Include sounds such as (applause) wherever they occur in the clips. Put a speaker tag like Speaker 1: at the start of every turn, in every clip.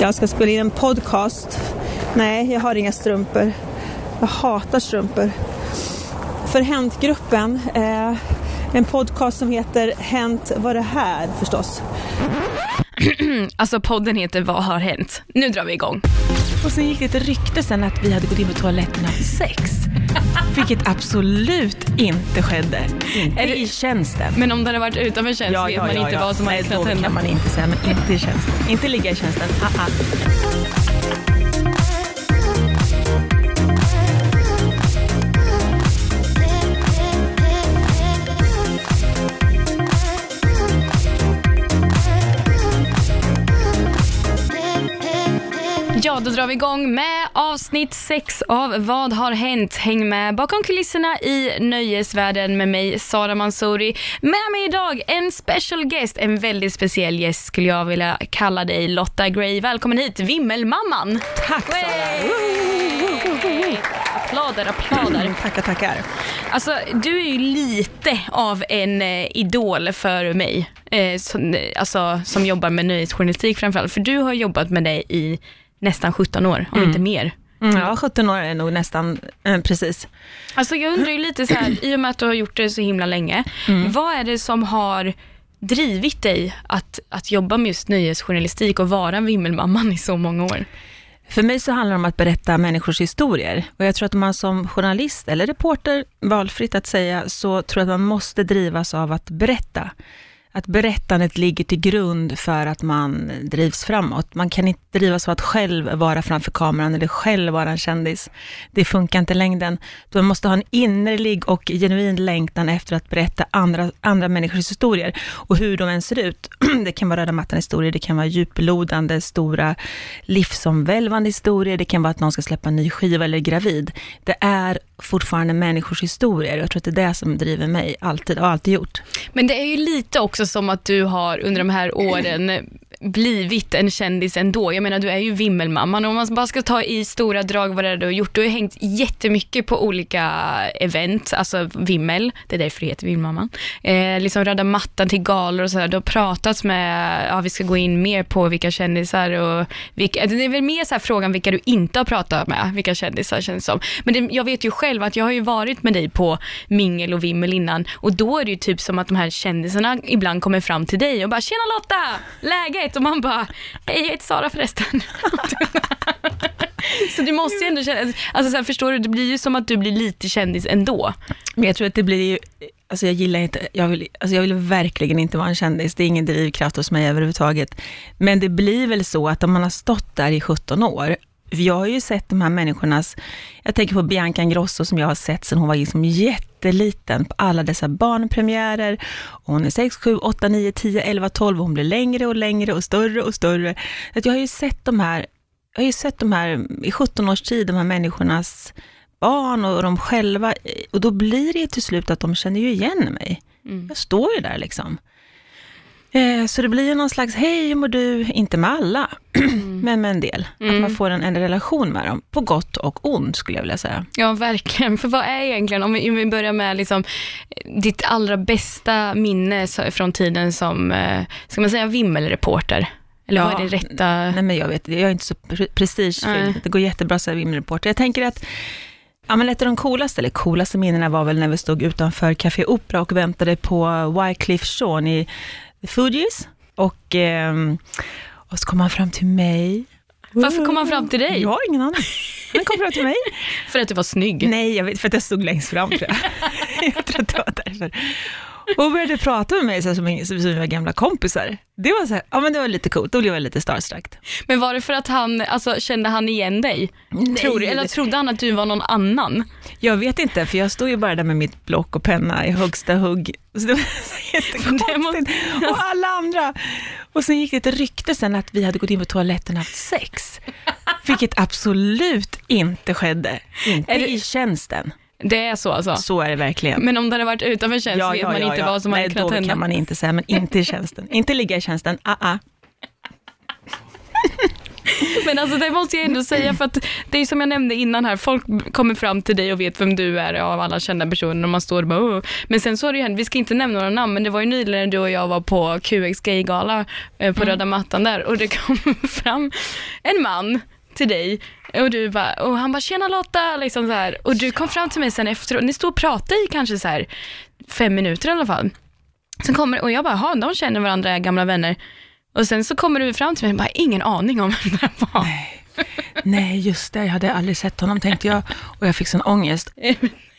Speaker 1: Jag ska spela in en podcast. Nej, jag har inga strumpor. Jag hatar strumpor. För Hänt-gruppen, eh, en podcast som heter Hänt var det här förstås. (clears throat)
Speaker 2: Alltså podden heter Vad har hänt? Nu drar vi igång.
Speaker 3: Och sen gick det ett rykte sen att vi hade gått in på toaletten och haft sex. Vilket absolut inte skedde. Inte i tjänsten.
Speaker 2: Men om det hade varit utanför tjänst vet man inte vad som hade
Speaker 3: Nej,
Speaker 2: kunnat
Speaker 3: då
Speaker 2: hända.
Speaker 3: kan man inte säga, men inte i tjänsten. Inte ligga i tjänsten. Ah, ah.
Speaker 2: Ja, då drar vi igång med avsnitt 6 av Vad har hänt? Häng med bakom kulisserna i nöjesvärlden med mig, Sara Mansouri. Med mig idag en special guest, en väldigt speciell gäst skulle jag vilja kalla dig, Lotta Gray. Välkommen hit, Vimmelmamman!
Speaker 3: Tack Sara.
Speaker 2: Applåder, applåder.
Speaker 3: Mm, Tackar, tackar.
Speaker 2: Alltså, du är ju lite av en eh, idol för mig, eh, som, eh, alltså, som jobbar med nöjesjournalistik framförallt. För du har jobbat med dig i nästan 17 år, om inte mer.
Speaker 3: Mm, ja, 17 år är nog nästan eh, precis.
Speaker 2: Alltså jag undrar ju lite så här, i och med att du har gjort det så himla länge, vad är det som har drivit dig att, att jobba med just nöjesjournalistik och vara vimmelmamman i så många år?
Speaker 3: För mig så handlar det om att berätta människors historier. Och jag tror att man som journalist eller reporter, valfritt att säga, så tror jag att man måste drivas av att berätta. Att berättandet ligger till grund för att man drivs framåt. Man kan inte drivas av att själv vara framför kameran eller själv vara en kändis. Det funkar inte i längden. Man måste ha en innerlig och genuin längtan efter att berätta andra, andra människors historier och hur de än ser ut. (clears throat) Det kan vara röda mattan-historier, det kan vara djuplodande, stora, livsomvälvande historier, det kan vara att någon ska släppa en ny skiva eller är gravid. Det är fortfarande människors historier. Jag tror att det är det som driver mig, alltid, och har alltid gjort.
Speaker 2: Men det är ju lite också som att du har under de här åren blivit en kändis ändå. Jag menar, du är ju vimmelmamman. Om man bara ska ta i stora drag vad det är du har gjort. Du har ju hängt jättemycket på olika event, alltså vimmel, det är därför det heter vimmelmamman. Eh, liksom röda mattan till galor och sådär. Du har pratat med, ja vi ska gå in mer på vilka kändisar och vilka, alltså, det är väl mer så här frågan vilka du inte har pratat med, vilka kändisar känns det som. Men det, jag vet ju själv att jag har ju varit med dig på mingel och vimmel innan och då är det ju typ som att de här kändisarna ibland kommer fram till dig och bara “Tjena Lotta, läget?” och man bara “Hej, jag heter Sara förresten”. (laughs) Så du måste ju ändå känna, alltså så här, förstår du, det blir ju som att du blir lite kändis ändå.
Speaker 3: Men jag tror att det blir ju, alltså jag gillar inte, jag vill, alltså jag vill verkligen inte vara en kändis, det är ingen drivkraft hos mig överhuvudtaget. Men det blir väl så att om man har stått där i 17 år, jag har ju sett de här människornas, jag tänker på Bianca Ingrosso som jag har sett sedan hon var liksom jätteliten, på alla dessa barnpremiärer. Och hon är 6, 7, 8, 9, 10, 11, 12 och hon blir längre och längre och större och större. Att jag har ju sett de här, jag har ju sett de här i 17 års tid, de här människornas barn och de själva, och då blir det till slut att de känner ju igen mig. Jag står ju där liksom. Eh, Så det blir ju någon slags, hej hur mår du? Inte med alla, (clears throat) men med en del. Att man får en, en relation med dem, på gott och ont skulle jag vilja säga.
Speaker 2: Ja, verkligen. För vad är egentligen, om vi, om vi börjar med liksom, ditt allra bästa minne från tiden som, eh, ska man säga vimmelreporter? Eller vad är det rätta?
Speaker 3: Nej men jag vet, jag är inte så pre- prestigefylld. Det går jättebra att säga vimmelreporter. Jag tänker att Ja, men ett av de coolaste, eller coolaste minnena var väl när vi stod utanför Café Opera och väntade på Wycliffe Jean i The Fugees. Och, ehm, och så kom han fram till mig.
Speaker 2: Varför kom han fram till dig?
Speaker 3: Jag har ingen aning. Han kom fram till mig. (laughs)
Speaker 2: För att du var snygg?
Speaker 3: Nej, jag vet, för att jag stod längst fram tror jag. (laughs) jag tror att det var därför. Och började prata med mig så här, som, som, som vi var gamla kompisar. Det var så här, ja men det var lite coolt, då blev jag lite starstruck.
Speaker 2: Men var det för att han, alltså kände han igen dig? Tror du? Eller trodde han att du var någon annan?
Speaker 3: Jag vet inte, för jag stod ju bara där med mitt block och penna i högsta hugg. Så det var (laughs) jättekonstigt. (laughs) Och alla andra. Och sen gick det ett rykte sen att vi hade gått in på toaletten och haft sex. Vilket absolut inte skedde. Inte
Speaker 2: det-
Speaker 3: i tjänsten.
Speaker 2: Det är så alltså?
Speaker 3: Så är det verkligen.
Speaker 2: Men om det hade varit utanför tjänst vet man inte vad som
Speaker 3: Nej,
Speaker 2: hade kunnat
Speaker 3: då
Speaker 2: hända?
Speaker 3: kan man inte säga, men inte i tjänsten. Inte ligga i tjänsten, ah, ah. (laughs)
Speaker 2: Men alltså det måste jag ändå säga för att det är som jag nämnde innan här, folk kommer fram till dig och vet vem du är av alla kända personer och man står och bara Åh. Men sen så har det ju hänt, vi ska inte nämna några namn, men det var ju nyligen när du och jag var på QX Gaygala eh, på röda mattan där och det kom (laughs) fram en man till dig och, du bara, och han bara “tjena Lotta” liksom så här. och du kom fram till mig sen efteråt, ni stod och pratade i kanske så här fem minuter i alla fall. Sen kommer, och jag bara, “jaha, de känner varandra, är gamla vänner”. Och sen så kommer du fram till mig och bara, ingen aning om vem det var.
Speaker 3: Nej, just det, jag hade aldrig sett honom tänkte jag och jag fick sån ångest. (laughs)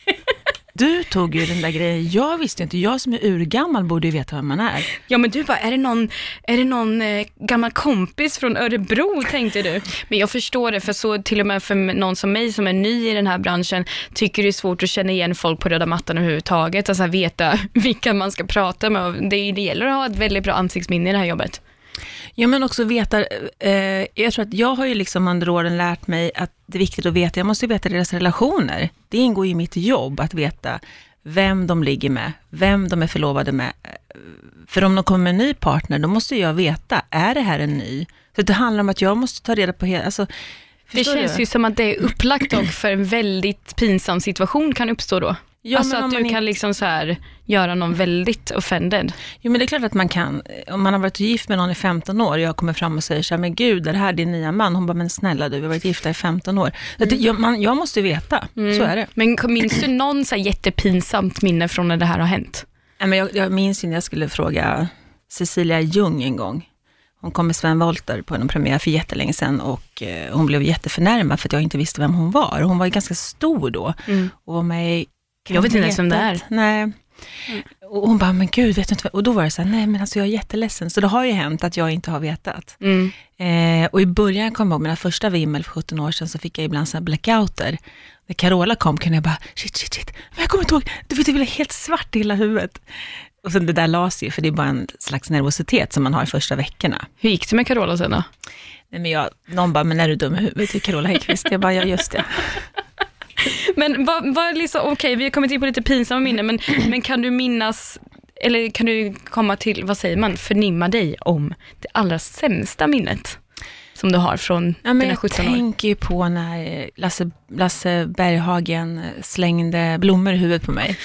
Speaker 3: Du tog ju den där grejen, jag visste inte, jag som är urgammal borde ju veta vem man är.
Speaker 2: Ja men du bara, är det någon, är det någon eh, gammal kompis från Örebro tänkte du? Men jag förstår det, för så till och med för någon som mig som är ny i den här branschen, tycker det är svårt att känna igen folk på röda mattan överhuvudtaget, alltså veta (laughs) vilka man ska prata med. Det, det gäller att ha ett väldigt bra ansiktsminne i det här jobbet.
Speaker 3: Ja, men också veta, eh, jag tror att jag har ju liksom under åren lärt mig att det är viktigt att veta, jag måste veta deras relationer. Det ingår i mitt jobb att veta vem de ligger med, vem de är förlovade med. För om de kommer med en ny partner, då måste jag veta, är det här en ny? Så det handlar om att jag måste ta reda på hela, alltså,
Speaker 2: Det känns du? ju som att det är upplagt dock för en väldigt pinsam situation kan uppstå då. Ja, alltså att du kan inte... liksom så här, göra någon väldigt offended.
Speaker 3: Jo men det är klart att man kan, om man har varit gift med någon i 15 år och jag kommer fram och säger så här, men gud, är det här din nya man? Hon bara, men snälla du, vi har varit gifta i 15 år. Mm. Det, jag, man, jag, måste veta, mm. så är det.
Speaker 2: Men minns du någon så jättepinsamt minne från när det här har hänt?
Speaker 3: Nej, men jag, jag minns när jag skulle fråga Cecilia Ljung en gång. Hon kom med Sven Wollter på en premiär för jättelänge sedan och eh, hon blev jätteförnärmad för att jag inte visste vem hon var. Hon var ju ganska stor då mm. och var med i
Speaker 2: jag vet inte ens vem det är.
Speaker 3: Nej. Mm. Och hon bara, men gud, vet du inte Och då var det så här, nej men alltså jag är jätteledsen. Så det har ju hänt att jag inte har vetat. Mm. Eh, och i början, kom jag ihåg mina första vimmel för 17 år sedan, så fick jag ibland så här blackouter. När Carola kom kunde jag bara, shit, shit, shit. Men jag kommer inte ihåg, du vet, det blev helt svart i hela huvudet. Och sen det där las ju, för det är bara en slags nervositet som man har i första veckorna.
Speaker 2: Hur gick det med Carola sen då?
Speaker 3: Nej, men jag, någon bara, men är du dum i huvudet? Carola Häggkvist. Jag bara, ja just det. (laughs)
Speaker 2: Men vad, vad liksom, okej okay, vi har kommit in på lite pinsamma minnen, men, (clears throat) men kan du minnas, eller kan du komma till, vad säger man, förnimma dig om det allra sämsta minnet? som du har från ja, dina 17
Speaker 3: år? Jag tänker ju på när Lasse, Lasse Berghagen slängde blommor i huvudet på mig.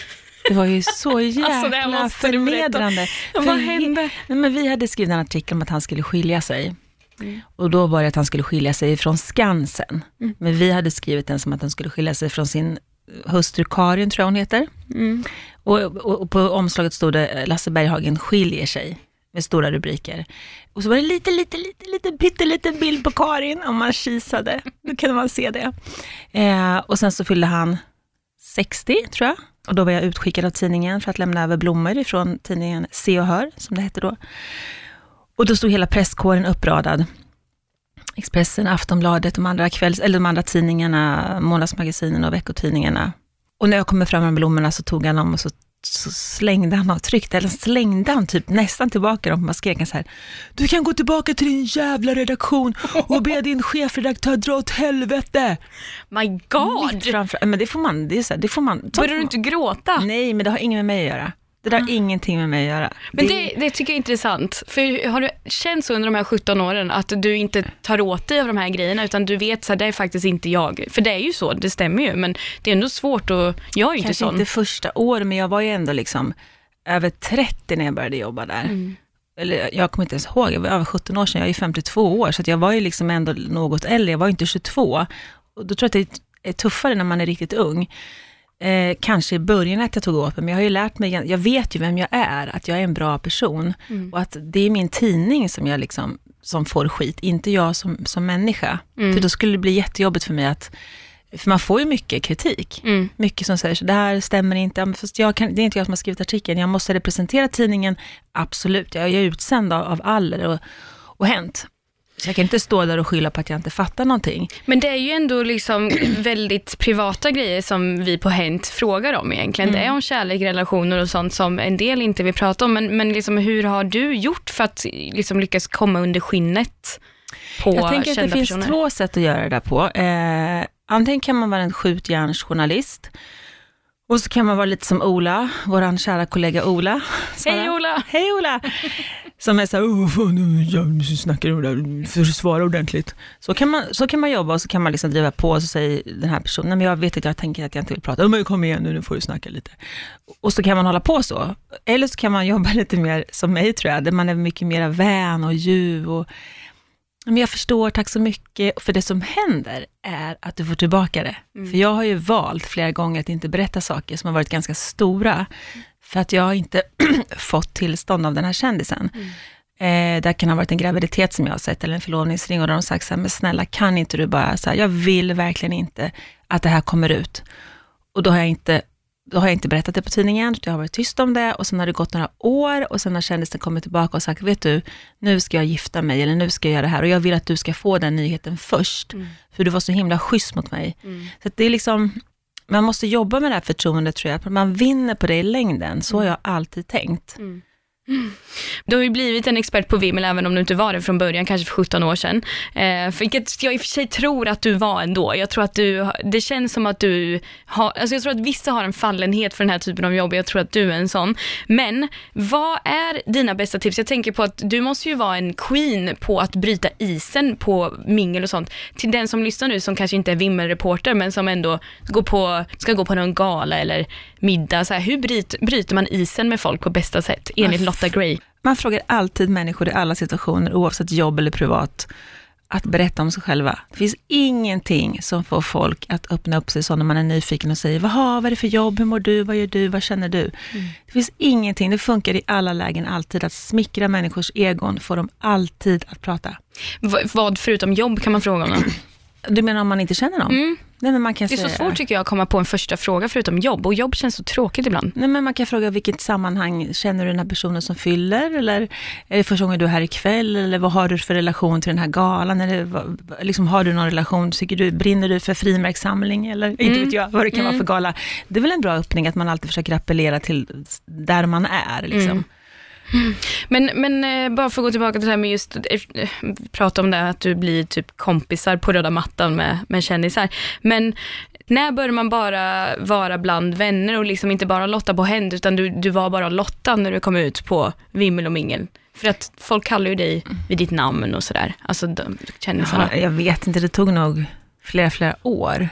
Speaker 3: Det var ju så (laughs) jäkla alltså, förnedrande.
Speaker 2: Vad hände?
Speaker 3: Nej, men vi hade skrivit en artikel om att han skulle skilja sig. Mm. Och då var det att han skulle skilja sig från Skansen. Mm. Men vi hade skrivit den som att han skulle skilja sig från sin hustru Karin, tror jag hon heter. Mm. Och, och, och, på omslaget stod det Lasse Berghagen skiljer sig, med stora rubriker. Och så var det lite, lite, lite, lite, pytteliten bild på Karin, om man kisade. Då kunde man se det. Eh, och sen så fyllde han 60, tror jag. Och då var jag utskickad av tidningen för att lämna över blommor ifrån tidningen Se och Hör, som det hette då. Och då stod hela presskåren uppradad. Expressen, Aftonbladet, de andra, kvälls, eller de andra tidningarna, månadsmagasinen och veckotidningarna. Och när jag kommer fram med blommorna så tog han dem och så, så slängde han och tryckte, eller slängde han typ nästan tillbaka dem. Man skrek så här, du kan gå tillbaka till din jävla redaktion och be din chefredaktör dra åt helvete.
Speaker 2: My God!
Speaker 3: Framför, men det får man, det är så här, det får man.
Speaker 2: Börjar du inte gråta?
Speaker 3: Nej, men det har inget med mig att göra. Det där har ingenting med mig att göra.
Speaker 2: Men det, det, tycker jag är intressant. För har du känt så under de här 17 åren att du inte tar åt dig av de här grejerna utan du vet att det är faktiskt inte jag. För det är ju så, det stämmer ju men det är ändå svårt och jag är ju inte
Speaker 3: sån. Kanske inte första året men jag var ju ändå liksom över 30 när jag började jobba där. Mm. Eller jag kommer inte ens ihåg, jag var över 17 år sedan, jag är ju 52 år så jag var ju liksom ändå något äldre, jag var ju inte 22. Och då tror jag att det är tuffare när man är riktigt ung eh, kanske i början att jag tog åt mig, men jag har ju lärt mig, jag vet ju vem jag är, att jag är en bra person. Mm. Och att det är min tidning som jag liksom, som får skit, inte jag som, som människa. Mm. För då skulle det bli jättejobbigt för mig att för man får ju mycket kritik. Mm. Mycket som säger så det här stämmer inte. Fast jag kan, det är inte jag som har skrivit artikeln, jag måste representera tidningen. Absolut, jag är utsänd av, av Aller och, och Hänt. Så jag kan inte stå där och skylla på att jag inte fattar någonting.
Speaker 2: Men det är ju ändå liksom (clears throat) väldigt privata grejer som vi på Hänt frågar om egentligen. Mm. Det är om kärlek, relationer och sånt som en del inte vill prata om. Men, men liksom, hur har du gjort för att liksom lyckas komma under skinnet på
Speaker 3: Jag tänker att det finns
Speaker 2: personer?
Speaker 3: två sätt att göra det där på. Eh, antingen kan man vara en skjutjärnsjournalist och så kan man vara lite som Ola, vår kära kollega Ola.
Speaker 2: Hej Ola!
Speaker 3: Hej Ola! (laughs) som är så här, oh, nu, jag snackar det där, försvara ordentligt. Så kan, man, så kan man jobba och så kan man liksom driva på och så säger den här personen, men jag vet att jag tänker att jag inte vill prata, oh, men kom igen nu, nu får du snacka lite. Och så kan man hålla på så. Eller så kan man (laughs) jobba lite mer som mig tror jag, där man är mycket mer vän och ljuv och men jag förstår, tack så mycket. För det som händer är att du får tillbaka det. Mm. För jag har ju valt flera gånger att inte berätta saker som har varit ganska stora, för att jag har inte (clears throat) fått tillstånd av den här kändisen. Mm. Eh, det kan ha varit en graviditet som jag har sett, eller en förlovningsring, och de har sagt så här, men snälla kan inte du bara, så här, jag vill verkligen inte att det här kommer ut. Och då har jag inte då har jag inte berättat det på tidningen, jag har varit tyst om det och sen har det gått några år och sen har kändisen kommit tillbaka och sagt, vet du, nu ska jag gifta mig eller nu ska jag göra det här och jag vill att du ska få den nyheten först, mm. för du var så himla schysst mot mig. Mm. Så det är liksom, man måste jobba med det här förtroendet tror jag, man vinner på det i längden, så har jag alltid tänkt.
Speaker 2: Mm. Du har ju blivit en expert på vimmel även om du inte var det från början, kanske för 17 år sedan. Eh, vilket jag i och för sig tror att du var ändå. Jag tror att du, det känns som att du har, alltså jag tror att vissa har en fallenhet för den här typen av jobb jag tror att du är en sån. Men vad är dina bästa tips? Jag tänker på att du måste ju vara en queen på att bryta isen på mingel och sånt. Till den som lyssnar nu som kanske inte är vimmelreporter men som ändå går på, ska gå på någon gala eller middag. Så här, hur bryter, bryter man isen med folk på bästa sätt enligt Lotta Gray?
Speaker 3: Man frågar alltid människor i alla situationer, oavsett jobb eller privat, att berätta om sig själva. Det finns ingenting som får folk att öppna upp sig så när man är nyfiken och säger, vad är det för jobb, hur mår du, vad gör du, vad känner du? Mm. Det finns ingenting, det funkar i alla lägen alltid, att smickra människors egon får de alltid att prata.
Speaker 2: V vad förutom jobb kan man fråga om?
Speaker 3: Du menar om man inte känner någon? Mm.
Speaker 2: Nej, men man kan det är säga... så svårt tycker jag att komma på en första fråga förutom jobb och jobb känns så tråkigt ibland.
Speaker 3: Nej, men man kan fråga vilket sammanhang känner du den här personen som fyller eller är det första gången du är här ikväll eller vad har du för relation till den här galan eller liksom, har du någon relation, tycker du, brinner du för frimärkssamling eller mm. inte vet jag vad det kan mm. vara för gala. Det är väl en bra öppning att man alltid försöker appellera till där man är liksom. Mm.
Speaker 2: Men, men eh, bara för att gå tillbaka till det här med just, eh, prata om det att du blir typ kompisar på röda mattan med, med kändisar. Men när börjar man bara vara bland vänner och liksom inte bara Lotta på händ, utan du, du var bara Lotta när du kom ut på Vimmel och Mingel? För att folk kallar ju dig vid ditt namn och sådär, alltså kändisarna.
Speaker 3: Ja, jag vet inte, det tog nog flera, flera år,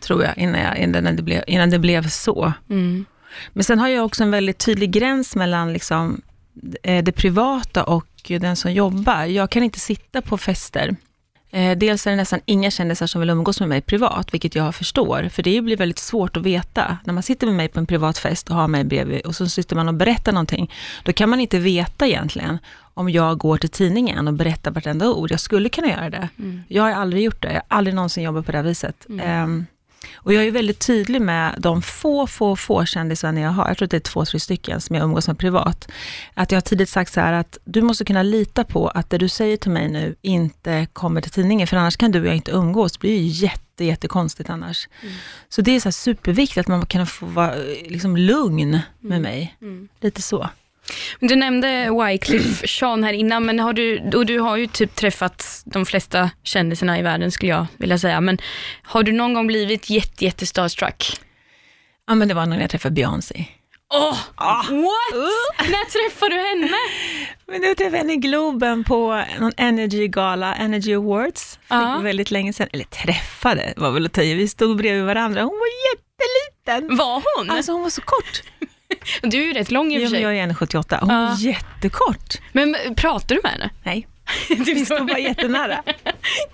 Speaker 3: tror jag, innan, jag, innan, det, blev, innan det blev så. Mm. Men sen har jag också en väldigt tydlig gräns mellan liksom, eh, det privata och den som jobbar. Jag kan inte sitta på fester. Eh, dels är det nästan inga kändisar som vill umgås med mig privat, vilket jag förstår, för det blir väldigt svårt att veta. När man sitter med mig på en privat fest och har mig bredvid och så sitter man och berättar någonting, då kan man inte veta egentligen om jag går till tidningen och berättar vartenda ord. Jag skulle kunna göra det. Mm. Jag har aldrig gjort det, jag har aldrig någonsin jobbat på det här viset. Mm. Um, och jag är väldigt tydlig med de få, få, få kändisvänner jag har, jag tror att det är två, tre stycken som jag umgås med privat, att jag har tidigt sagt så här att du måste kunna lita på att det du säger till mig nu inte kommer till tidningen, för annars kan du och jag inte umgås, det blir ju jätte, jättekonstigt annars. Mm. Så det är så superviktigt att man kan få vara liksom, lugn med mm. mig, mm. lite så.
Speaker 2: Du nämnde Wycliffe Sean här innan, men har du, och du har ju typ träffat de flesta kändisarna i världen skulle jag vilja säga, men har du någon gång blivit jätte, jätte starstruck?
Speaker 3: Ja, men det var när jag träffade Beyoncé.
Speaker 2: Åh, oh, ah. what? Uh. När träffade du henne?
Speaker 3: Men jag träffade henne i Globen på någon Energy-gala, Energy Awards, för uh. väldigt länge sedan. Eller träffade var väl att ta i, vi stod bredvid varandra. Hon var jätteliten.
Speaker 2: Var hon?
Speaker 3: Alltså hon var så kort. (laughs)
Speaker 2: Du är ju rätt lång i och för sig.
Speaker 3: Jag är 1,78. Hon är jättekort.
Speaker 2: Men pratar du med henne?
Speaker 3: Nej. (laughs) Vi stod bara jättenära. (laughs)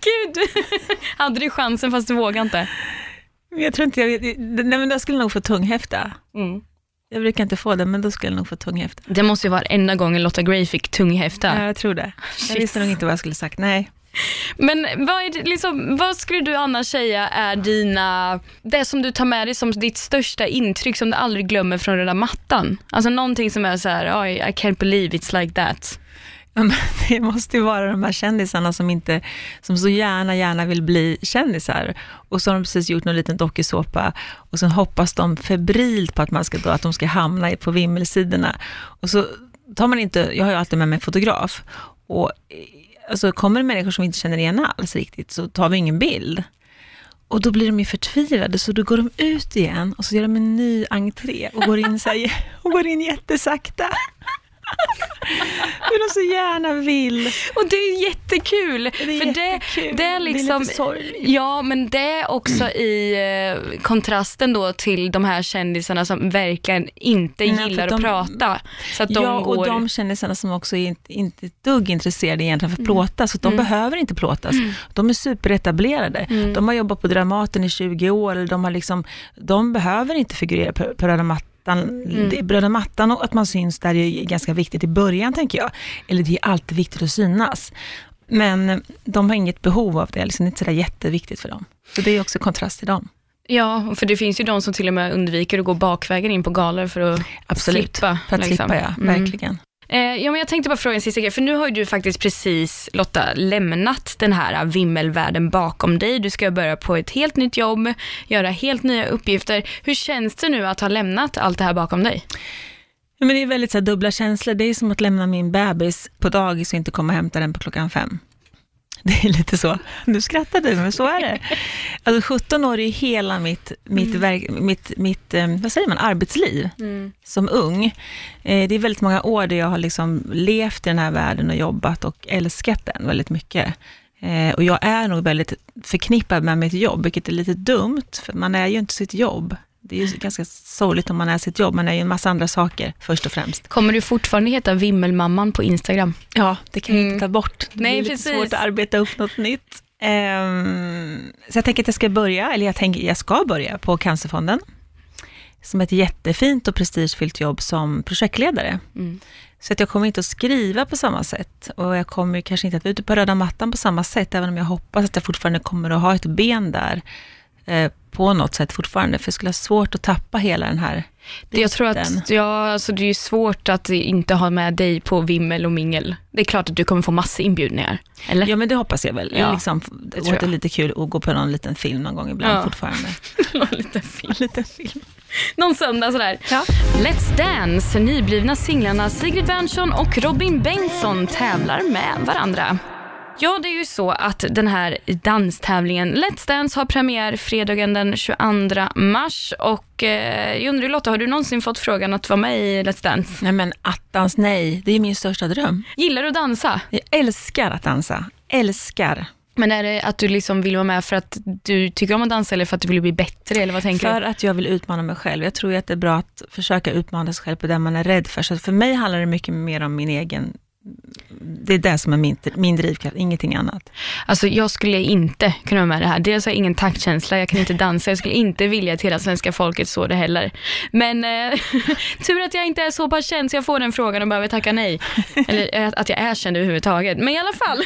Speaker 2: Gud, hade du chansen fast du vågade inte?
Speaker 3: Jag tror inte jag vet. Nej men jag skulle nog få tunghäfta. Mm. Jag brukar inte få det, men då skulle jag nog få tunghäfta.
Speaker 2: Det måste ju vara enda gången Lotta Gray fick tunghäfta.
Speaker 3: Ja, jag tror det. Shit. Jag visste nog inte vad jag skulle sagt, nej.
Speaker 2: Men vad, är liksom, vad skulle du annars säga är dina, det som du tar med dig som ditt största intryck som du aldrig glömmer från den där mattan? Alltså någonting som är så här, oh, I can't believe it's like that. (laughs)
Speaker 3: det måste ju vara de här kändisarna som, inte, som så gärna, gärna vill bli kändisar. Och så har de precis gjort någon liten dokusåpa och sen hoppas de febrilt på att, man ska, då, att de ska hamna på vimmelsidorna. Och så tar man inte, jag har ju alltid med mig fotograf, och alltså kommer det människor som vi inte känner igen alls riktigt, så tar vi ingen bild. Och då blir de ju förtvivlade, så då går de ut igen och så gör de en ny entré och går in, så här, (laughs) och går in jättesakta. (laughs) Hur de så gärna vill.
Speaker 2: Och det är jättekul.
Speaker 3: Det är
Speaker 2: för
Speaker 3: jättekul.
Speaker 2: Det, det är liksom,
Speaker 3: Det är lite sorgligt.
Speaker 2: ja men det är också i eh, kontrasten då till de här kändisarna som verkligen inte
Speaker 3: Nej,
Speaker 2: gillar
Speaker 3: de-
Speaker 2: att prata. Så att de
Speaker 3: ja, och
Speaker 2: går...
Speaker 3: de kändisarna som också är inte, inte ett dugg intresserade egentligen
Speaker 2: Mm.
Speaker 3: för att plåta, så att de behöver inte plåtas. De är superetablerade.
Speaker 2: Mm.
Speaker 3: De har jobbat på Dramaten i 20 år, de, har liksom, de behöver inte figurera på, på röda mattan.
Speaker 2: Mm.
Speaker 3: Det, röda mattan och att man syns där är ganska viktigt i början, tänker jag. Eller det är alltid viktigt att synas. Men de har inget behov av det, liksom, det är inte sådär jätteviktigt för dem. Så det är också kontrast till dem.
Speaker 2: Ja, för det finns ju de som till och med undviker att gå bakvägen in på galor för att
Speaker 3: Absolut.
Speaker 2: slippa.
Speaker 3: För att
Speaker 2: liksom.
Speaker 3: slippa, ja.
Speaker 2: Mm.
Speaker 3: Verkligen.
Speaker 2: Eh, ja, men jag tänkte bara fråga en sista grej, för nu har ju du faktiskt precis, Lotta, lämnat den här vimmelvärlden bakom dig. Du ska börja på ett helt nytt jobb, göra helt nya uppgifter. Hur känns det nu att ha lämnat allt det här bakom dig?
Speaker 3: Ja, men det är väldigt så här, dubbla känslor. Det är som att lämna min bebis på dagis och inte komma och hämta den på klockan fem. (laughs) Det är lite så. Nu skrattar du, men så är det. (laughs) Alltså 17 år är hela mitt, mitt, verk, mitt, mitt eh, vad säger man, arbetsliv som ung. Eh, Det är väldigt många år där jag har liksom levt i den här världen och jobbat och älskat den väldigt mycket. Eh, Och jag är nog väldigt förknippad med mitt jobb, vilket är lite dumt, för man är ju inte sitt jobb. Det är ju ganska sorgligt om man är sitt jobb, man är ju en massa andra saker först och främst.
Speaker 2: Kommer du fortfarande heta Vimmelmamman på Instagram?
Speaker 3: Ja, det kan jag
Speaker 2: Mm.
Speaker 3: inte ta bort. Det
Speaker 2: Nej,
Speaker 3: lite
Speaker 2: precis.
Speaker 3: svårt att arbeta upp något nytt. Ehm, så jag tänker att jag ska börja, eller jag tänker jag ska börja på Cancerfonden, som ett jättefint och prestigefyllt jobb som projektledare.
Speaker 2: Mm.
Speaker 3: Så att jag kommer inte att skriva på samma sätt och jag kommer kanske inte att vara ute på röda mattan på samma sätt, även om jag hoppas att jag fortfarande kommer att ha ett ben där på något sätt fortfarande, för jag skulle ha svårt att tappa hela den här
Speaker 2: Det, jag tror att, ja, alltså det är svårt att inte ha med dig på vimmel och mingel. Det är klart att du kommer få massa inbjudningar, eller?
Speaker 3: Ja, men det hoppas jag väl.
Speaker 2: Ja,
Speaker 3: liksom, det
Speaker 2: tror jag.
Speaker 3: är lite kul att gå på någon liten film någon gång ibland
Speaker 2: Ja.
Speaker 3: fortfarande. (laughs)
Speaker 2: Lite film.
Speaker 3: liten film. (laughs)
Speaker 2: Någon söndag sådär.
Speaker 3: Ja.
Speaker 2: Let's Dance, nyblivna singlarna Sigrid Bernson och Robin Bengtsson tävlar med varandra. Ja, det är ju så att den här danstävlingen Let's Dance har premiär fredagen den 22 mars och eh, jag undrar Lotta, har du någonsin fått frågan att vara med i Let's Dance?
Speaker 3: Nej men attans nej, det är min största dröm.
Speaker 2: Gillar du att dansa?
Speaker 3: Jag älskar att dansa. Älskar.
Speaker 2: Men är det att du liksom vill vara med för att du tycker om att dansa eller för att du vill bli bättre eller vad tänker
Speaker 3: För
Speaker 2: du?
Speaker 3: att jag vill utmana mig själv. Jag tror att det är bra att försöka utmana sig själv på det man är rädd för. Så för mig handlar det mycket mer om min egen det är det som är min, min drivkraft, ingenting annat.
Speaker 2: Alltså jag skulle inte kunna vara med i det här. Dels har jag ingen taktkänsla, jag kan inte dansa, jag skulle inte vilja att hela svenska folket såg det heller. Men eh, (laughs) tur att jag inte är så pass känd så jag får den frågan och behöver tacka nej. Eller eh, att jag är känd överhuvudtaget. Men i alla fall.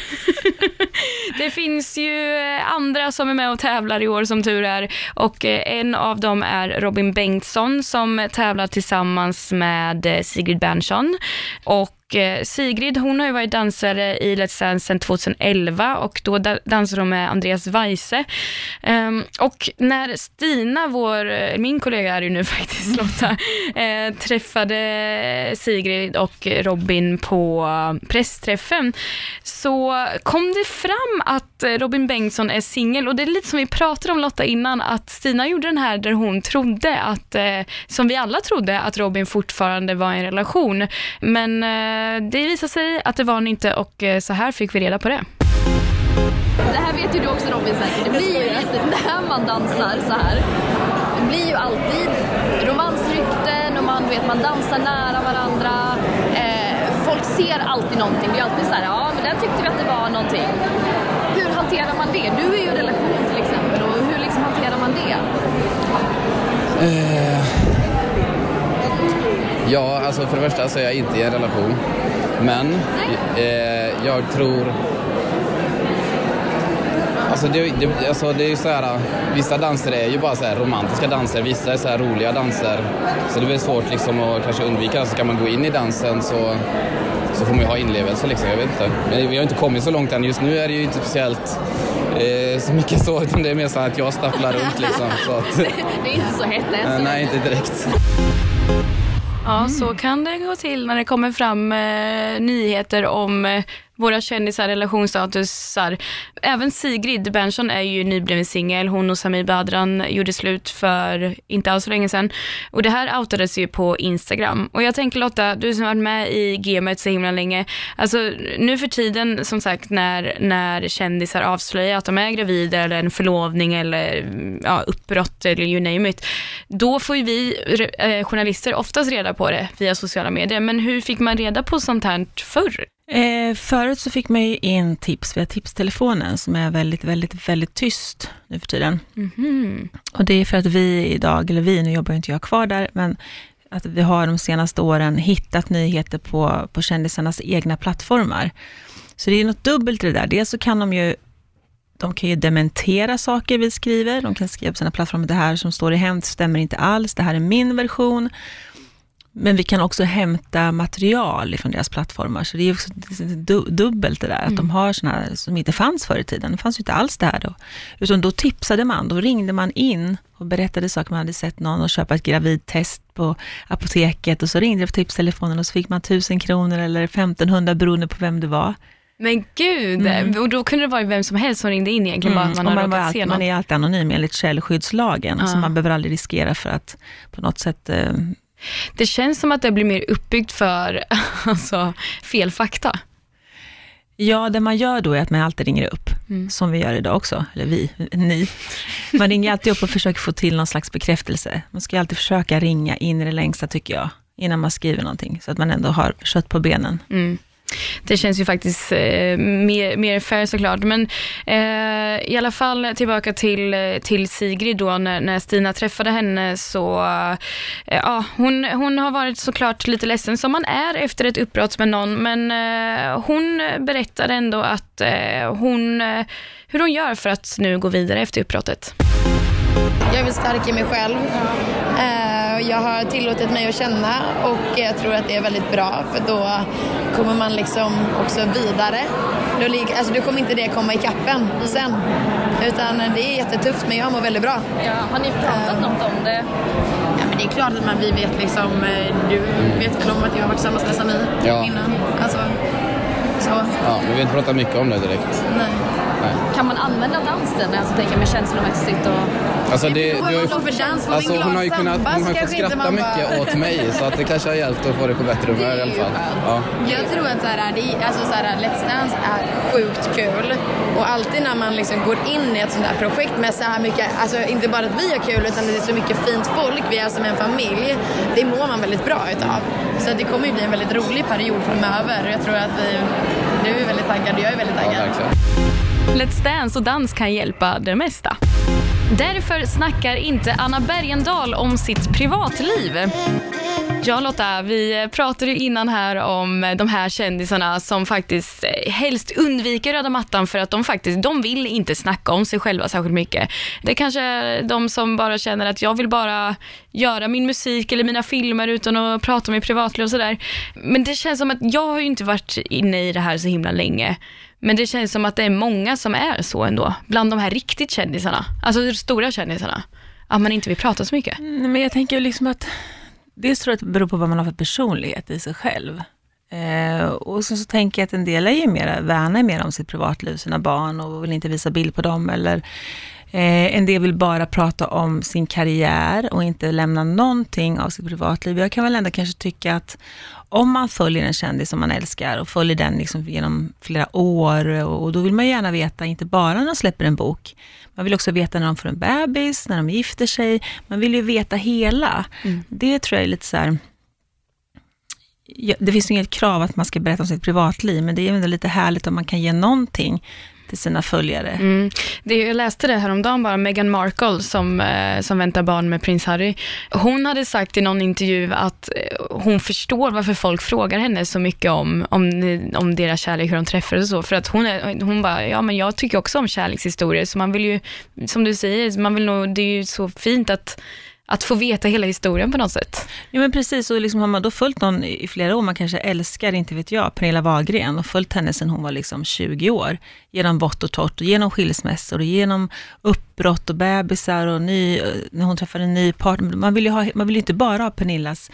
Speaker 2: (laughs) det finns ju eh, andra som är med och tävlar i år som tur är. Och eh, en av dem är Robin Bengtsson som tävlar tillsammans med Sigrid Bernson. Och eh, Sigrid hon har ju varit dansare i Let's Dance sedan 2011 och då da- dansade hon med Andreas Weise. Ehm, och när Stina, vår, eh, min kollega är det ju nu (laughs) faktiskt Lotta, eh, träffade Sigrid och Robin på pressträffen så kom det fram att Robin Bengtsson är singel och det är lite som vi pratade om Lotta innan att Stina gjorde den här där hon trodde att, eh, som vi alla trodde, att Robin fortfarande var i en relation. Men eh, det visade sig att det var han inte och eh, så här fick vi reda på det.
Speaker 4: Det här vet ju du också Robin säkert. Det blir ju lite (laughs) när man dansar så här. Det blir ju alltid romansrykten och man, vet, man dansar nära varandra. Eh, folk ser alltid någonting. Det är alltid så här, ja men där tyckte vi att det var någonting. Hur hanterar man det? Du är ju i relation till exempel och hur liksom hanterar man det?
Speaker 5: Eh, ja, alltså för det första så är jag inte i en relation. Men eh, jag tror... Alltså det, det, alltså det är ju så här, vissa danser är ju bara så här romantiska danser, vissa är så här roliga danser. Så det väl svårt liksom att kanske undvika, alltså ska man gå in i dansen så, så får man ju ha inlevelse liksom, jag vet inte. Men vi har inte kommit så långt än, just nu är det ju inte speciellt eh, så mycket så, utan det är mer så att jag stapplar runt liksom. Så att, (laughs)
Speaker 4: Det är inte så hett
Speaker 5: eh,
Speaker 4: än.
Speaker 5: nej, inte direkt.
Speaker 2: Ja, så kan det gå till när det kommer fram eh, nyheter om eh, våra kändisar, relationsstatusar. Även Sigrid Bernson är ju nybliven singel. Hon och Samir Badran gjorde slut för inte alls så länge sedan. Och det här outades ju på Instagram. Och jag tänker Lotta, du som har varit med i gamet så himla länge. Alltså nu för tiden, som sagt, när, när kändisar avslöjar att de är gravida eller en förlovning eller ja, uppbrott eller you name it. Då får ju vi eh, journalister oftast reda på det via sociala medier. Men hur fick man reda på sånt här förr?
Speaker 3: Eh, förut så fick man ju in tips via tipstelefonen som är väldigt, väldigt, väldigt tyst nu för tiden.
Speaker 2: Mhm.
Speaker 3: Och det är för att vi idag, eller vi, nu jobbar ju inte jag kvar där, men att vi har de senaste åren hittat nyheter på, på kändisarnas egna plattformar. Så det är något dubbelt i det där. Dels så kan de ju de kan ju dementera saker vi skriver. De kan skriva på sina plattformar, det här som står i Hänt stämmer inte alls, det här är min version. Men vi kan också hämta material från deras plattformar, så det är också du- dubbelt det där, att de har sådana som inte fanns förr i tiden. Det fanns ju inte alls det här då. Utan då tipsade man, då ringde man in och berättade saker, man hade sett någon och köpa ett gravidtest på apoteket och så ringde det på tipstelefonen och så fick man 1000 kronor eller 1500 beroende på vem det var.
Speaker 2: Men gud, och då kunde det vara vem som helst som ringde in egentligen, bara man
Speaker 3: Mm.
Speaker 2: har
Speaker 3: man,
Speaker 2: se
Speaker 3: alltid, man är alltid anonym enligt källskyddslagen,
Speaker 2: Ja.
Speaker 3: så man behöver aldrig riskera för att på något sätt eh,
Speaker 2: Det känns som att det blir mer uppbyggt för (laughs) alltså, fel fakta.
Speaker 3: Ja, det man gör då är att man alltid ringer upp,
Speaker 2: Mm.
Speaker 3: som vi gör idag också, eller vi, ni. Man ringer alltid upp och försöker få till någon slags bekräftelse. Man ska alltid försöka ringa in i det längsta, tycker jag, innan man skriver någonting, så att man ändå har kött på benen.
Speaker 2: Mm. Det känns ju faktiskt eh, mer, mer fair såklart. Men eh, i alla fall tillbaka till, till Sigrid då, när, när Stina träffade henne så, eh, ja, hon, hon har varit såklart lite ledsen som man är efter ett uppbrott med någon, men eh, hon berättade ändå att eh, hon, eh, hur hon gör för att nu gå vidare efter uppbrottet.
Speaker 6: Jag är väl stark i mig själv. Eh, Jag har tillåtit mig att känna och jag tror att det är väldigt bra för då kommer man liksom också vidare. Då, alltså, då kommer inte det komma i kappen sen. Utan det är jättetufft men jag mår väldigt bra.
Speaker 4: Ja, har ni pratat något om det?
Speaker 6: Ja, men det är klart att man, vi vet liksom, eh, du vet väl om att jag har varit tillsammans med Samir
Speaker 5: Ja.
Speaker 6: innan. Alltså, så,
Speaker 5: Ja, men vi vill inte prata mycket om det direkt.
Speaker 6: nej.
Speaker 5: Nej.
Speaker 4: Kan man använda dansen, alltså tänka med känslomässigt och...
Speaker 5: Alltså, det, du har ju,
Speaker 6: för dans
Speaker 5: alltså, hon har ju kunnat hon har fått skratta
Speaker 6: man bara-
Speaker 5: mycket åt mig så att det kanske har hjälpt att få det på bättre humör i alla fall. Ja.
Speaker 6: Jag tror att så här, det är, alltså så här, Let's Dance är sjukt kul. Och alltid när man liksom går in i ett sånt här projekt med så här mycket, alltså inte bara att vi har kul utan det är så mycket fint folk, vi är som en familj. Det mår man väldigt bra utav. Så det kommer ju bli en väldigt rolig period framöver. Och Jag tror att vi, du är väldigt taggad och jag är väldigt
Speaker 5: ja,
Speaker 6: taggad.
Speaker 5: verkligen.
Speaker 2: Let's Dance och dans kan hjälpa det mesta. Därför snackar inte Anna Bergendahl om sitt privatliv. Ja Lotta, vi pratade ju innan här om de här kändisarna som faktiskt eh, helst undviker röda mattan för att de faktiskt, de vill inte snacka om sig själva särskilt mycket. Det är kanske de som bara känner att jag vill bara göra min musik eller mina filmer utan att prata om mitt privatliv och sådär. Men det känns som att jag har ju inte varit inne i det här så himla länge. Men det känns som att det är många som är så ändå, bland de här riktigt kändisarna, alltså de stora kändisarna. Att man inte vill prata så mycket.
Speaker 3: Mm, Men jag tänker liksom att, dels tror jag att det beror på vad man har för personlighet i sig själv. Eh, och sen så tänker jag att en del är ju mer, värnar mer om sitt privatliv, sina barn och vill inte visa bild på dem. Eller eh, en del vill bara prata om sin karriär och inte lämna någonting av sitt privatliv. Jag kan väl ändå kanske tycka att om man följer en kändis som man älskar och följer den liksom genom flera år och, och då vill man gärna veta, inte bara när de släpper en bok, man vill också veta när de får en bebis, när de gifter sig. Man vill ju veta hela. Det tror jag är lite så här, det finns inget krav att man ska berätta om sitt privatliv, men det är ändå lite härligt om man kan ge någonting till sina följare.
Speaker 2: Mm. Det, jag läste det häromdagen bara, Meghan Markle som, eh, som väntar barn med prins Harry. Hon hade sagt i någon intervju att eh, hon förstår varför folk frågar henne så mycket om, om, om deras kärlek, hur de träffades och så. För att hon, är, hon bara, ja men jag tycker också om kärlekshistorier, så man vill ju, som du säger, man vill nog, det är ju så fint att att få veta hela historien på något sätt.
Speaker 3: Ja men precis, och liksom har man då följt någon i flera år, man kanske älskar, inte vet jag, Pernilla Wahlgren och följt henne sedan hon var liksom 20 år, genom vått och torrt, och genom skilsmässor och genom uppbrott och bebisar och ny, när hon träffade en ny partner. Man vill ju, ha, man vill inte bara ha Pernillas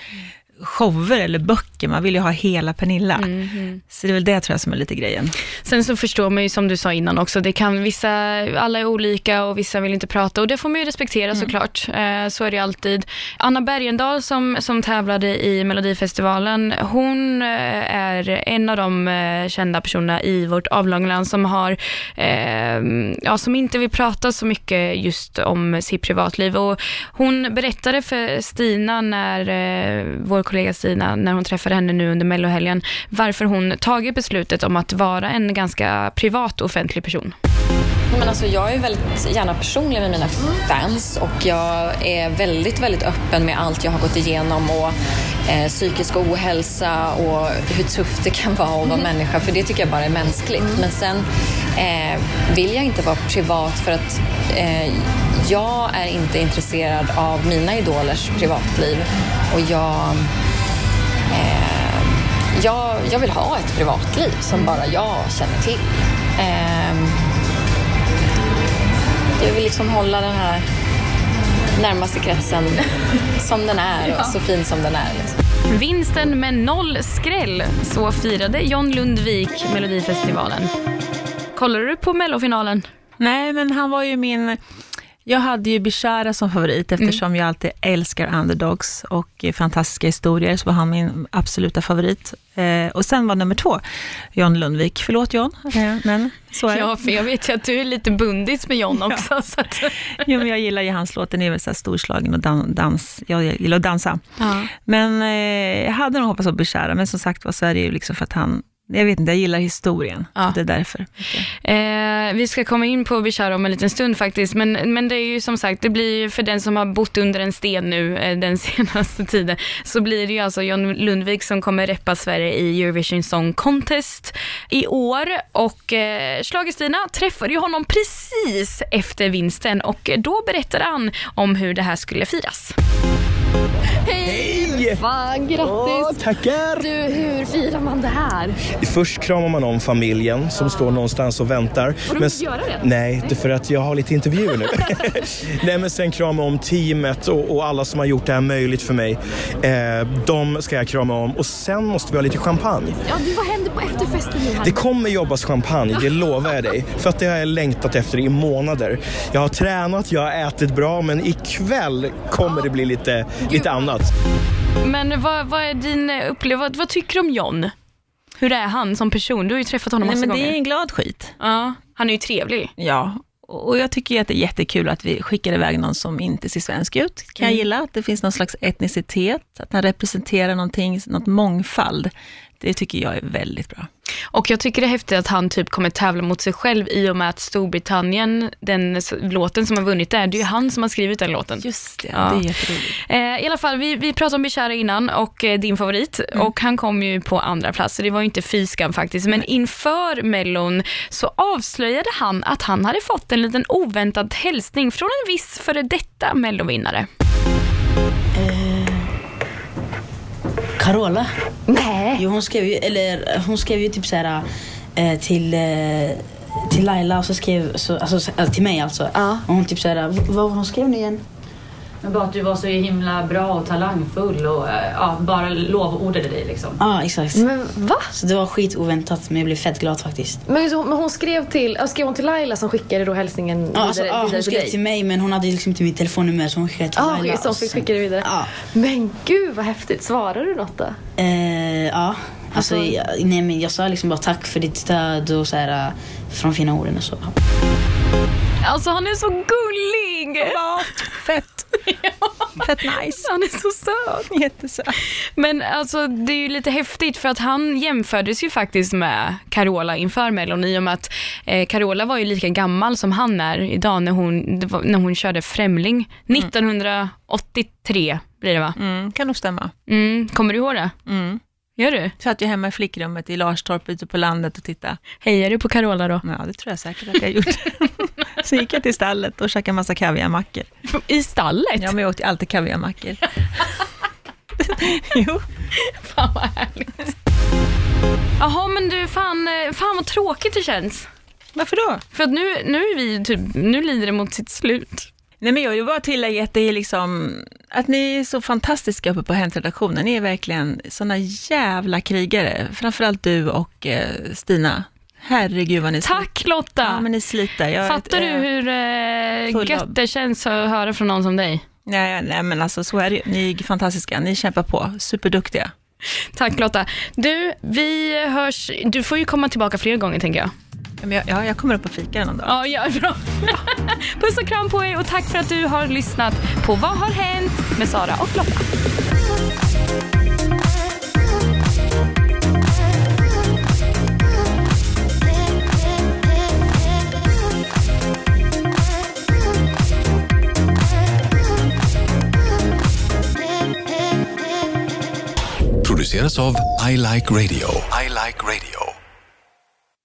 Speaker 3: shower eller böcker, man vill ju ha hela Pernilla.
Speaker 2: Mhm.
Speaker 3: Så det är väl det tror jag som är lite grejen.
Speaker 2: Sen så förstår man ju som du sa innan också, det kan vissa, alla är olika och vissa vill inte prata och det får man ju respektera såklart. Eh, så är det alltid. Anna Bergendahl som, som tävlade i Melodifestivalen, hon eh, är en av de eh, kända personerna i vårt avlånga land som har, eh, ja som inte vill prata så mycket just om sitt privatliv och hon berättade för Stina när, eh, vår kollega Stina, när hon träffade henne nu under mellohelgen, varför hon tagit beslutet om att vara en ganska privat och offentlig person.
Speaker 7: Men alltså, jag är väldigt gärna personlig med mina fans och jag är väldigt, väldigt öppen med allt jag har gått igenom och eh, psykisk ohälsa och hur tufft det kan vara att vara människa, för det tycker jag bara är mänskligt. Men sen eh, vill jag inte vara privat för att eh, jag är inte intresserad av mina idolers privatliv och jag eh, jag, jag vill ha ett privatliv som bara jag känner till. Ehm, jag vill liksom hålla den här närmaste kretsen (laughs) som den är och så fin som den är.
Speaker 2: Vinsten med noll skräll, så firade John Lundvik Melodifestivalen. Kollar du på mellofinalen?
Speaker 3: Nej, men han var ju min... Jag hade ju Bishara som favorit eftersom jag alltid älskar underdogs och fantastiska historier, så var han min absoluta favorit. Eh, och sen var nummer två John Lundvik. Förlåt John, eh, men så är det.
Speaker 2: Ja, för jag vet ju att du är lite bundis med John också. Så att, (laughs)
Speaker 3: Jo, men jag gillar ju hans låt, den är väl så här storslagen och dan- dans. Jag gillar att dansa.
Speaker 2: ja.
Speaker 3: Men eh, jag hade nog hoppats på Bishara, men som sagt var så är det ju liksom för att han, jag vet inte, jag gillar historien.
Speaker 2: Ja.
Speaker 3: Det är därför.
Speaker 2: Eh, vi ska komma in på Bishara om en liten stund faktiskt, men, men det är ju som sagt, det blir för den som har bott under en sten nu eh, den (laughs) senaste tiden, så blir det ju alltså John Lundvik som kommer reppa Sverige i Eurovision Song Contest i år och eh, Schlager-Stina träffade ju honom precis efter vinsten och då berättade han om hur det här skulle firas.
Speaker 4: Hej! Fan, grattis!
Speaker 8: Tackar!
Speaker 4: Du, hur firar man det här?
Speaker 8: Först kramar man om familjen som står någonstans och väntar.
Speaker 4: Har du
Speaker 8: Men-
Speaker 4: fått göra det?
Speaker 8: Nej, det är för att jag har lite intervjuer nu. (laughs) Nej, men sen krama om teamet och, och alla som har gjort det här möjligt för mig. Eh, de ska jag krama om och sen måste vi ha lite champagne.
Speaker 4: Ja, du, vad händer på efterfesten nu här?
Speaker 8: Det kommer jobbas champagne, det lovar jag dig. För att det har jag längtat efter i månader. Jag har tränat, jag har ätit bra, men ikväll kommer det bli lite, lite annat.
Speaker 2: Men vad, vad är din upplevelse, vad, vad tycker du om John? Hur är han som person? Du har ju träffat honom
Speaker 3: Nej,
Speaker 2: massa
Speaker 3: men det
Speaker 2: gånger.
Speaker 3: är en glad skit.
Speaker 2: Ja, han är ju trevlig.
Speaker 3: Ja, och jag tycker ju att det är jättekul att vi skickar iväg någon som inte ser svensk ut. Kan jag gilla, att det finns någon slags etnicitet, att han representerar någonting, något mångfald. Det tycker jag är väldigt bra.
Speaker 2: Och jag tycker det är häftigt att han typ kommer tävla mot sig själv i och med att Storbritannien, den låten som har vunnit där, det är ju han som har skrivit den låten.
Speaker 3: Just det,
Speaker 2: Ja.
Speaker 3: det är jätteroligt.
Speaker 2: Eh, I alla fall, vi, vi pratade om Bishara innan och eh, din favorit och han kom ju på andra plats så det var ju inte fiskan faktiskt. Men inför Mellon så avslöjade han att han hade fått en liten oväntad hälsning från en viss före detta Mellovinnare.
Speaker 9: Carola?
Speaker 4: Nej.
Speaker 9: Jo, hon skrev ju, eller hon skrev ju typ såhär eh, till, eh, till Laila och så skrev, så, alltså, så- alltså till mig alltså.
Speaker 4: Ja.
Speaker 9: Och hon typ såhär, vad hon skrev nu igen?
Speaker 10: Men bara att du var så himla bra och talangfull och eh, ja, bara lovordade dig liksom.
Speaker 9: Ja, exakt.
Speaker 4: Men va?
Speaker 9: Så det var skitoväntat men jag blev fett glad faktiskt.
Speaker 4: Men, så, men hon skrev till, ja, skrev hon till Laila som skickade då hälsningen
Speaker 9: Ja,
Speaker 4: vidare,
Speaker 9: alltså, ja,
Speaker 4: vidare
Speaker 9: hon
Speaker 4: till
Speaker 9: skrev
Speaker 4: dig?
Speaker 9: till mig men hon hade liksom inte mitt telefonnummer så hon skickade till
Speaker 4: Ja,
Speaker 9: Laila.
Speaker 4: ah, som
Speaker 9: och
Speaker 4: fick
Speaker 9: sen-
Speaker 4: skicka det vidare.
Speaker 9: Ja.
Speaker 4: Men gud vad häftigt. Svarade du något då?
Speaker 9: Eh, ja. Alltså, jag, nej, men jag sa liksom bara tack för ditt stöd och så här, eh, för de fina orden och så.
Speaker 2: Alltså han är så gullig!
Speaker 3: Fett. (laughs) Fett nice.
Speaker 2: Han är så söt.
Speaker 3: Jättesöt.
Speaker 2: Men alltså det är ju lite häftigt för att han jämfördes ju faktiskt med Carola inför Mellon i och med att eh, Carola var ju lika gammal som han är idag när hon, när hon körde Främling 1983 blir det va?
Speaker 3: Mm, kan nog stämma.
Speaker 2: Mm, kommer du ihåg det?
Speaker 3: Mm.
Speaker 2: Gör du?
Speaker 3: Satt ju hemma i flickrummet i Larstorp ute på landet och tittade.
Speaker 2: Hejar du på Carola då?
Speaker 3: Ja, det tror jag säkert att jag gjort. (laughs) Så gick jag till stallet och käkade massa kaviarmackor.
Speaker 2: I stallet?
Speaker 3: Ja, men jag åt ju alltid kaviarmackor. (laughs) jo.
Speaker 2: Fan vad härligt. Jaha men du, fan, eh, fan vad tråkigt det känns.
Speaker 3: Varför då?
Speaker 2: För att nu, nu är vi typ, nu lider det mot sitt slut.
Speaker 3: Nej, men jag vill bara tillägga att det är liksom, att ni är så fantastiska uppe på Hänt-redaktionen. Ni är verkligen såna jävla krigare. Framförallt du och eh, Stina. Herregud vad ni sliter.
Speaker 2: Tack Lotta!
Speaker 3: Ja, men ni sliter. Jag,
Speaker 2: Fattar du
Speaker 3: eh,
Speaker 2: hur eh,
Speaker 3: av-
Speaker 2: gött det känns att höra från någon som dig?
Speaker 3: Nej, nej, men alltså så är det. Ni är fantastiska. Ni kämpar på. Superduktiga.
Speaker 2: Tack Lotta. Du, vi hörs, du får ju komma tillbaka fler gånger tänker jag.
Speaker 3: Jag, ja, jag kommer upp och fikar någon dag.
Speaker 2: Ja, ja, bra. (laughs) Puss och kram på er och tack för att du har lyssnat på Vad har hänt med Sara och Lotta.
Speaker 11: produceras av I Like Radio. I like radio.